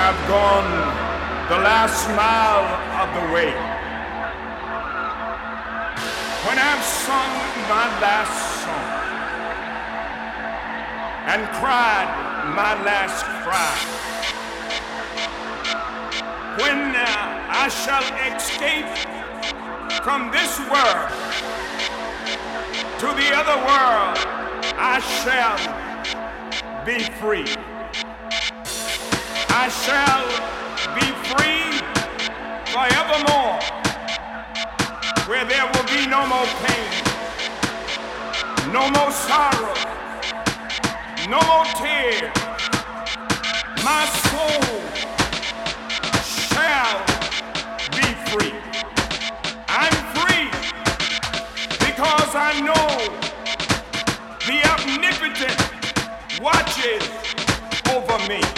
I've gone the last mile of the way, when I've sung my last song and cried my last cry, when uh, I shall escape from this world to the other world, I shall be free. I shall be free forevermore, where there will be no more pain, no more sorrow, no more tears. My soul shall be free. I'm free because I know the omnipotent watches over me.